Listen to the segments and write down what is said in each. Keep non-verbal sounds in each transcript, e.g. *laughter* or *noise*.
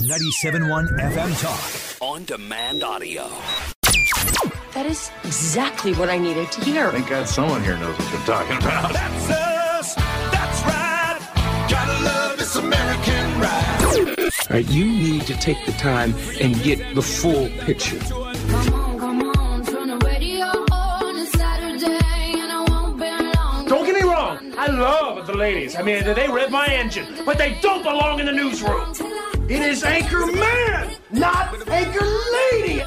97.1 FM Talk. On demand audio. That is exactly what I needed to hear. Thank God someone here knows what they're talking about. That's us. That's right. Gotta love this American ride. All right, you need to take the time and get the full picture. Don't get me wrong. I love the ladies. I mean, they rev my engine, but they don't belong in the newsroom. It is Anchor Man, not Anchor Lady.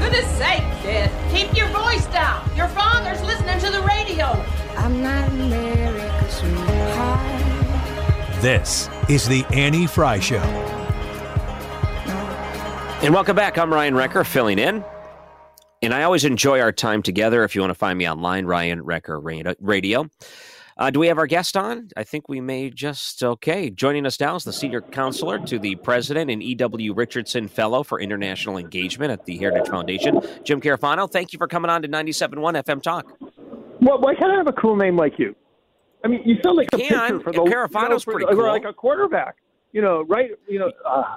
Goodness sake, kid. Keep your voice down. Your father's listening to the radio. I'm not America's sweetheart. This is the Annie Frey Show. And welcome back. I'm Ryan Wrecker, filling in. And I always enjoy our time together. If you want to find me online, Ryan Wrecker Radio. Uh, do we have our guest on? I think we may just. Okay. Joining us now is the senior counselor to the president and E.W. Richardson Fellow for International Engagement at the Heritage Foundation, Jim Carafano. Thank you for coming on to 97.1 FM Talk. Well, why can't I have a cool name like you? I mean, you sound like a Can. pitcher for the Carafano's you know, for, pretty cool. like a quarterback. You know, right? You know, uh,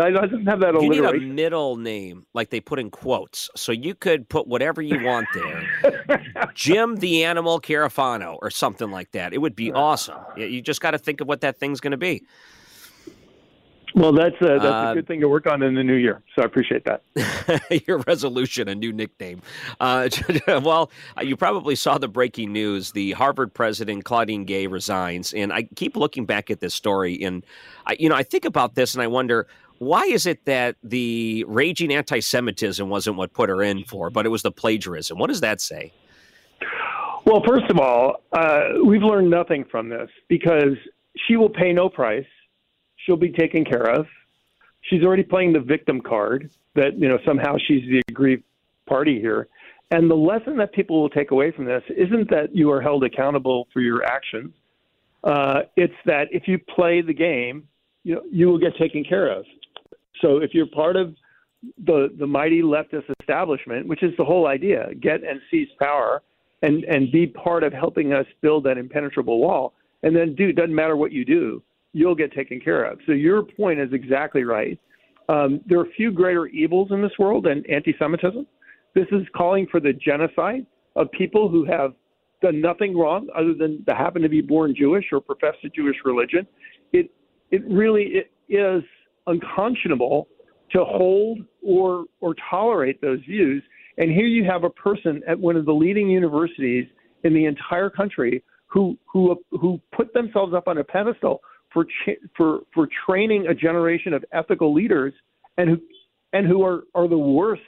I doesn't have that You need a middle name, like they put in quotes. So you could put whatever you want there. *laughs* Jim the Animal Carafano or something like that. It would be awesome. You- just got to think of what that thing's going to be. Well, that's a, that's Uh, a good thing to work on in the new year. So I appreciate that. *laughs* Your resolution, a new nickname. Uh, *laughs* well, you probably saw the breaking news. The Harvard president, Claudine Gay, resigns. And I keep looking back at this story. And, I, you know, I think about this and I wonder why is it that the raging anti Semitism wasn't what put her in for, but it was the plagiarism? What does that say? Well, first of all, uh, we've learned nothing from this because she will pay no price. She'll be taken care of. She's already playing the victim card that, you know, somehow she's the aggrieved party here. And the lesson that people will take away from this isn't that you are held accountable for your actions. Uh, it's that if you play the game, you you will get taken care of. So if you're part of the the mighty leftist establishment, which is the whole idea, get and seize power and and be part of helping us build that impenetrable wall. And then do doesn't matter what you do, you'll get taken care of. So your point is exactly right. Um, there are few greater evils in this world than anti-Semitism. This is calling for the genocide of people who have done nothing wrong other than to happen to be born Jewish or profess the Jewish religion. It it really it is unconscionable to hold or or tolerate those views. And here you have a person at one of the leading universities in the entire country who who who put themselves up on a pedestal for for for training a generation of ethical leaders and who and who are are the worst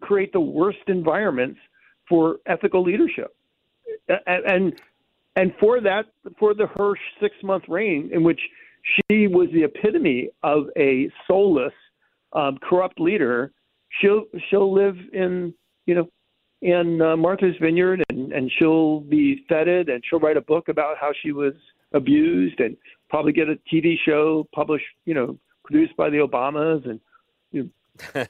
create the worst environments for ethical leadership and and, and for that for the her six month reign in which she was the epitome of a soulless um, corrupt leader. She'll she'll live in you know in uh, Martha's Vineyard and and she'll be feted and she'll write a book about how she was abused and probably get a TV show published you know produced by the Obamas and you know, *laughs*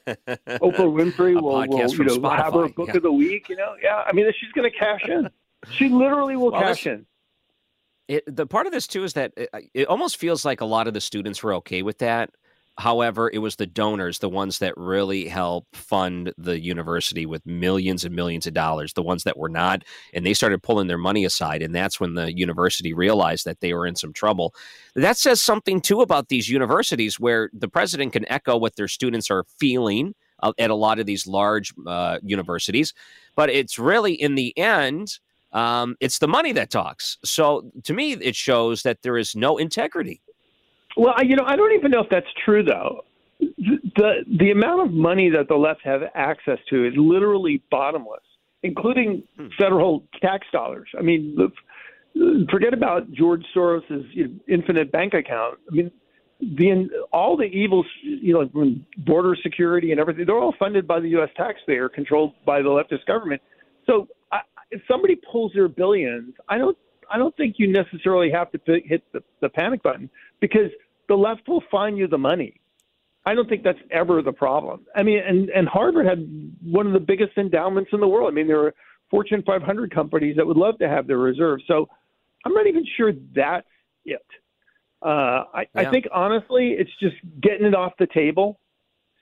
Oprah Winfrey will, will you know have her book yeah. of the week you know? Yeah I mean she's going to cash in. She literally will Well, cash in It, the part of this too is that it, it almost feels like a lot of the students were okay with that. However, it was the donors, the ones that really help fund the university with millions and millions of dollars, the ones that were not. And they started pulling their money aside. And that's when the university realized that they were in some trouble. That says something, too, about these universities where the president can echo what their students are feeling uh, at a lot of these large uh, universities. But it's really, in the end, um, it's the money that talks. So to me, it shows that there is no integrity. Well, you know, I don't even know if that's true though. The the amount of money that the left have access to is literally bottomless, including hmm. federal tax dollars. I mean, the, forget about George Soros's you know, infinite bank account. I mean, the all the evils, you know, border security and everything, they're all funded by the U.S. taxpayer, controlled by the leftist government. So, if somebody pulls their billions, I don't I don't think you necessarily have to hit the, the panic button because the left will find you the money. I don't think that's ever the problem. I mean, and, and Harvard had one of the biggest endowments in the world. I mean, there are Fortune 500 companies that would love to have their reserves. So I'm not even sure that's it. Uh, I, yeah. I think honestly, it's just getting it off the table.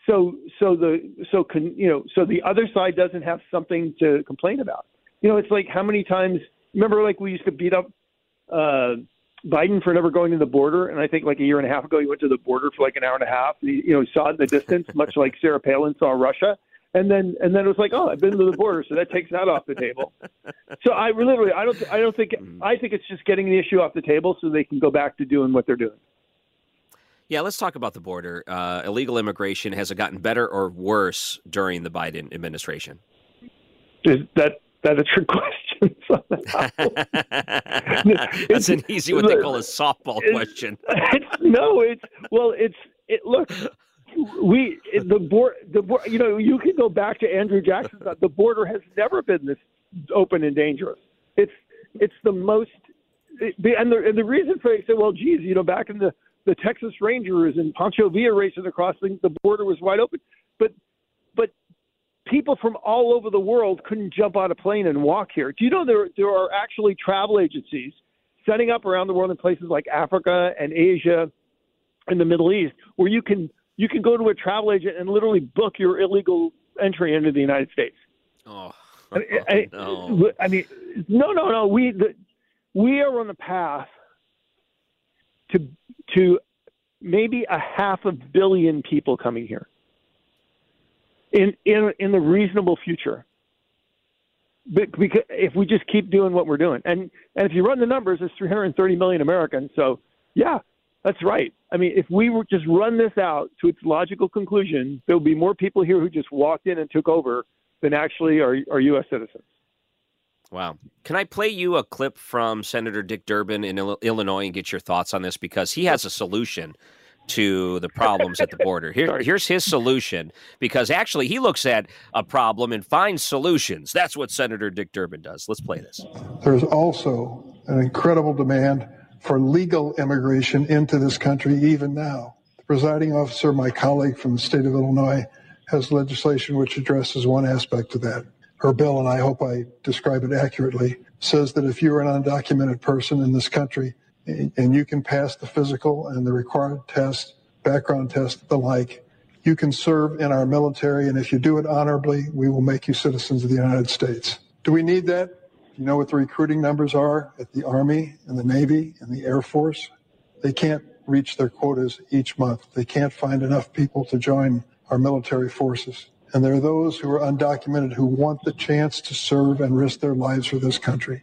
So, so the so can you know so the other side doesn't have something to complain about. You know, it's like how many times remember like we used to beat up uh, Biden for never going to the border, and I think like a year and a half ago he went to the border for like an hour and a half. He, you know, saw it in the distance, *laughs* much like Sarah Palin saw Russia, and then and then it was like, oh, I've been to the border, so that takes that off the table. *laughs* So I literally, I don't, I don't think, mm-hmm. I think it's just getting the issue off the table so they can go back to doing what they're doing. Yeah, let's talk about the border. Uh, illegal immigration has it gotten better or worse during the Biden administration? Is that that a *laughs* trick question? *laughs* That's an easy what they call a softball question. *laughs* No, it's well, it's it. Look, we the board the board. You know, you can go back to Andrew Jackson. Uh, the border has never been this open and dangerous. It's it's the most. It, and the and the reason for it, say, well, geez, you know, back in the the Texas Rangers and Pancho Villa racing across the, the border was wide open, people from all over the world couldn't jump on a plane and walk here. Do you know there there are actually travel agencies setting up around the world in places like Africa and Asia and the Middle East where you can you can go to a travel agent and literally book your illegal entry into the United States. Oh, *laughs* I, I, no. I mean, no, no, no. We the, we are on the path to to maybe a half a billion people coming here in in in the reasonable future. Because if we just keep doing what we're doing, and and if you run the numbers, it's 330 million Americans. So yeah, that's right. I mean, if we were just run this out to its logical conclusion, there would be more people here who just walked in and took over than actually are, are U.S. citizens. Wow. Can I play you a clip from Senator Dick Durbin in Illinois and get your thoughts on this? Because he has a solution to the problems at the border. Here, *laughs* here's his solution because actually he looks at a problem and finds solutions. That's what Senator Dick Durbin does. Let's play this. There's also an incredible demand for legal immigration into this country even now. The presiding officer, my colleague from the state of Illinois, has legislation which addresses one aspect of that. Her bill, and I hope I describe it accurately, says that if you're an undocumented person in this country and you can pass the physical and the required test, background test, the like, you can serve in our military. And if you do it honorably, we will make you citizens of the United States. Do we need that? You know what the recruiting numbers are at the Army and the Navy and the Air Force? They can't reach their quotas each month. They can't find enough people to join our military forces. And there are those who are undocumented who want the chance to serve and risk their lives for this country.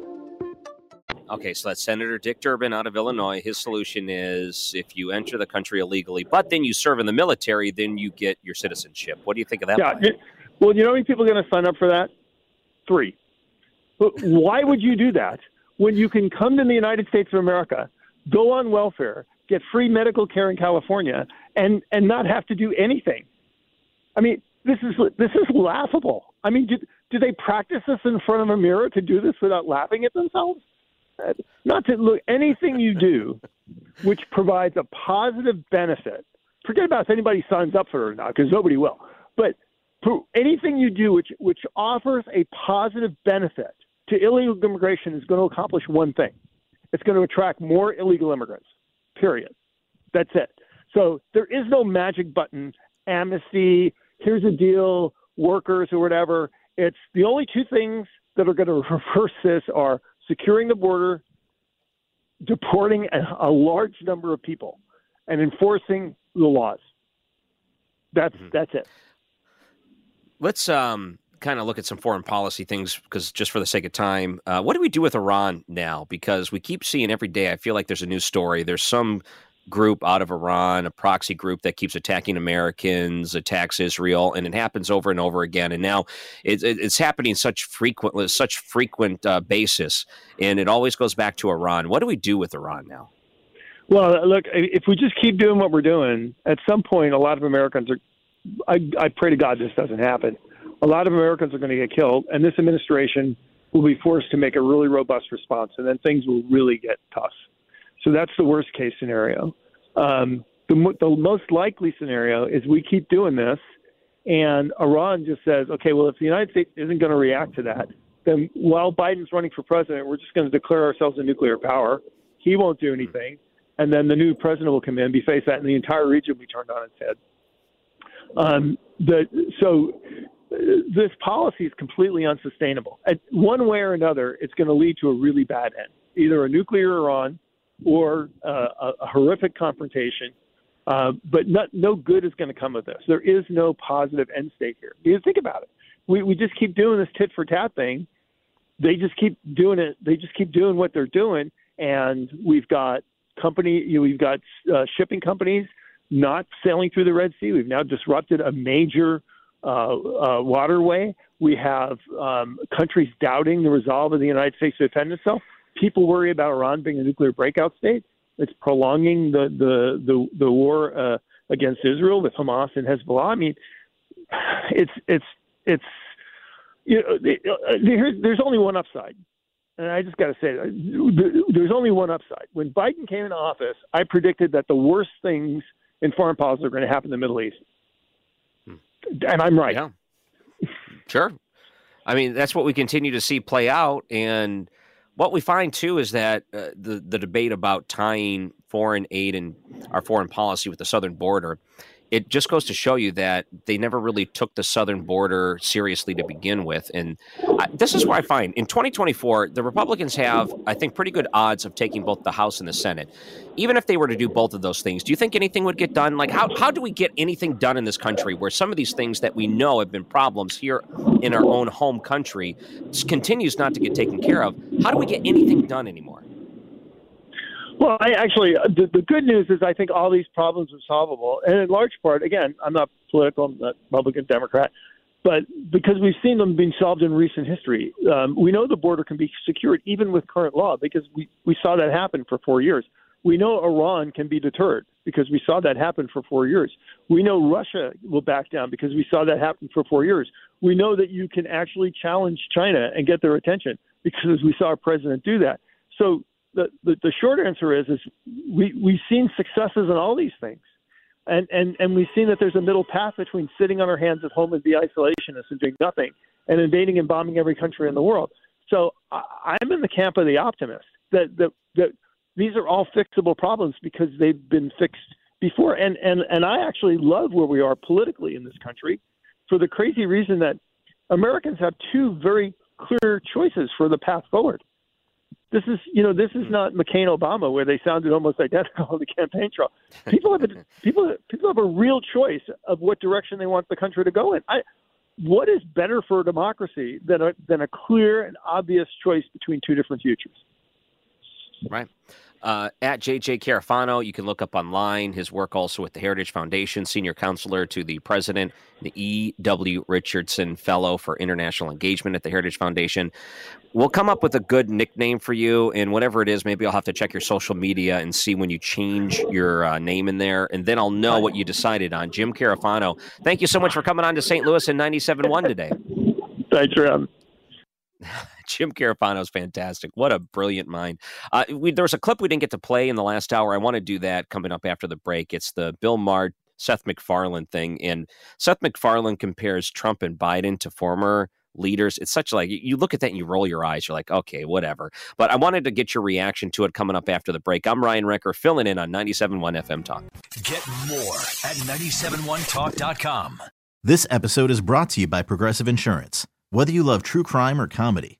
Okay, so that's Senator Dick Durbin out of Illinois. His solution is if you enter the country illegally, but then you serve in the military, then you get your citizenship. What do you think of that? Yeah. It, well, you know how many people are going to sign up for that? Three. But why would you do that when you can come to the United States of America, go on welfare, get free medical care in California, and and not have to do anything? I mean, this is this is laughable. I mean, do, do they practice this in front of a mirror to do this without laughing at themselves? Not to look anything you do which provides a positive benefit forget about if anybody signs up for it or not because nobody will but anything you do which which offers a positive benefit to illegal immigration is going to accomplish one thing. It's going to attract more illegal immigrants period. That's it. So there is no magic button amnesty here's a deal workers or whatever. It's the only two things that are going *laughs* to reverse this are securing the border, deporting a, a large number of people, and enforcing the laws. That's mm-hmm. that's it. Let's um, kind of look at some foreign policy things because just for the sake of time, uh, what do we do with Iran now? Because we keep seeing every day. I feel like there's a new story. There's some group out of Iran, a proxy group that keeps attacking Americans, attacks Israel, and it happens over and over again. And now it, it, it's happening such frequent, such frequent uh, basis, and it always goes back to Iran. What do we do with Iran now? Well, look, if we just keep doing what we're doing, at some point, a lot of Americans are. I, I pray to God this doesn't happen. A lot of Americans are going to get killed, and this administration will be forced to make a really robust response, and then things will really get tough. So that's the worst case scenario. Um, the, the most likely scenario is we keep doing this, and Iran just says, okay, well, if the United States isn't going to react to that, then while Biden's running for president, we're just going to declare ourselves a nuclear power. He won't do anything, and then the new president will come in, be faced that, and the entire region will be turned on its head. Um, the, so this policy is completely unsustainable. One way or another, it's going to lead to a really bad end, either a nuclear Iran or uh, a, a horrific confrontation. Uh, but not, no good is going to come of this. There is no positive end state here. Think about it. We, we just keep doing this tit for tat thing. They just keep doing it. They just keep doing what they're doing. And we've got company, you know, we've got uh, shipping companies not sailing through the Red Sea. We've now disrupted a major uh, uh, waterway. We have um, countries doubting the resolve of the United States to defend itself people worry about Iran being a nuclear breakout state. It's prolonging the the the, the war uh, against Israel with Hamas and Hezbollah. I mean, it's it's it's you know, there's there's only one upside, and I just got to say there's only one upside. When Biden came into office, I predicted that the worst things in foreign policy are going to happen in the Middle East, hmm. and I'm right. Yeah, sure. I mean, that's what we continue to see play out, and what we find too is that uh, the the debate about tying foreign aid and our foreign policy with the southern border it just goes to show you that they never really took the southern border seriously to begin with. And I, this is where I find in 2024, the Republicans have, I think, pretty good odds of taking both the House and the Senate. Even if they were to do both of those things, do you think anything would get done? Like, how, how do we get anything done in this country where some of these things that we know have been problems here in our own home country continues not to get taken care of? How do we get anything done anymore? Well, I actually, uh, the, the good news is I think all these problems are solvable, and in large part, again, I'm not political, I'm not Republican, Democrat, but because we've seen them being solved in recent history, um, we know the border can be secured even with current law because we we saw that happen for four years. We know Iran can be deterred because we saw that happen for four years. We know Russia will back down because we saw that happen for four years. We know that you can actually challenge China and get their attention because we saw our president do that. So the, the, the short answer is is we we've seen successes in all these things, and and and we've seen that there's a middle path between sitting on our hands at home and be isolationists and doing nothing, and invading and bombing every country in the world. So I, I'm in the camp of the optimist that that that these are all fixable problems because they've been fixed before, and and and I actually love where we are politically in this country, for the crazy reason that Americans have two very clear choices for the path forward this is, you know, this is hmm. not McCain Obama where they sounded almost identical *laughs* on the campaign trail. People have a, *laughs* people people have a real choice of what direction they want the country to go in. I, what is better for a democracy than a than a clear and obvious choice between two different futures? Right uh, at JJ Carafano. You can look up online his work also with the Heritage Foundation, senior counselor to the president, the E.W. Richardson Fellow for International Engagement at the Heritage Foundation. We'll come up with a good nickname for you, and whatever it is, maybe I'll have to check your social media and see when you change your uh, name in there, and then I'll know what you decided on. Jim Carafano, thank you so much for coming on to St. Louis in 97.1 today. Thanks, Rob. *laughs* Jim Carafano is fantastic. What a brilliant mind. Uh, we, there was a clip we didn't get to play in the last hour. I want to do that coming up after the break. It's the Bill Maher, Seth MacFarlane thing. And Seth MacFarlane compares Trump and Biden to former leaders. It's such like you look at that and you roll your eyes. You're like, okay, whatever. But I wanted to get your reaction to it coming up after the break. I'm Ryan Wrecker, filling in on 97.1 FM Talk. Get more at 971talk.com. This episode is brought to you by Progressive Insurance. Whether you love true crime or comedy,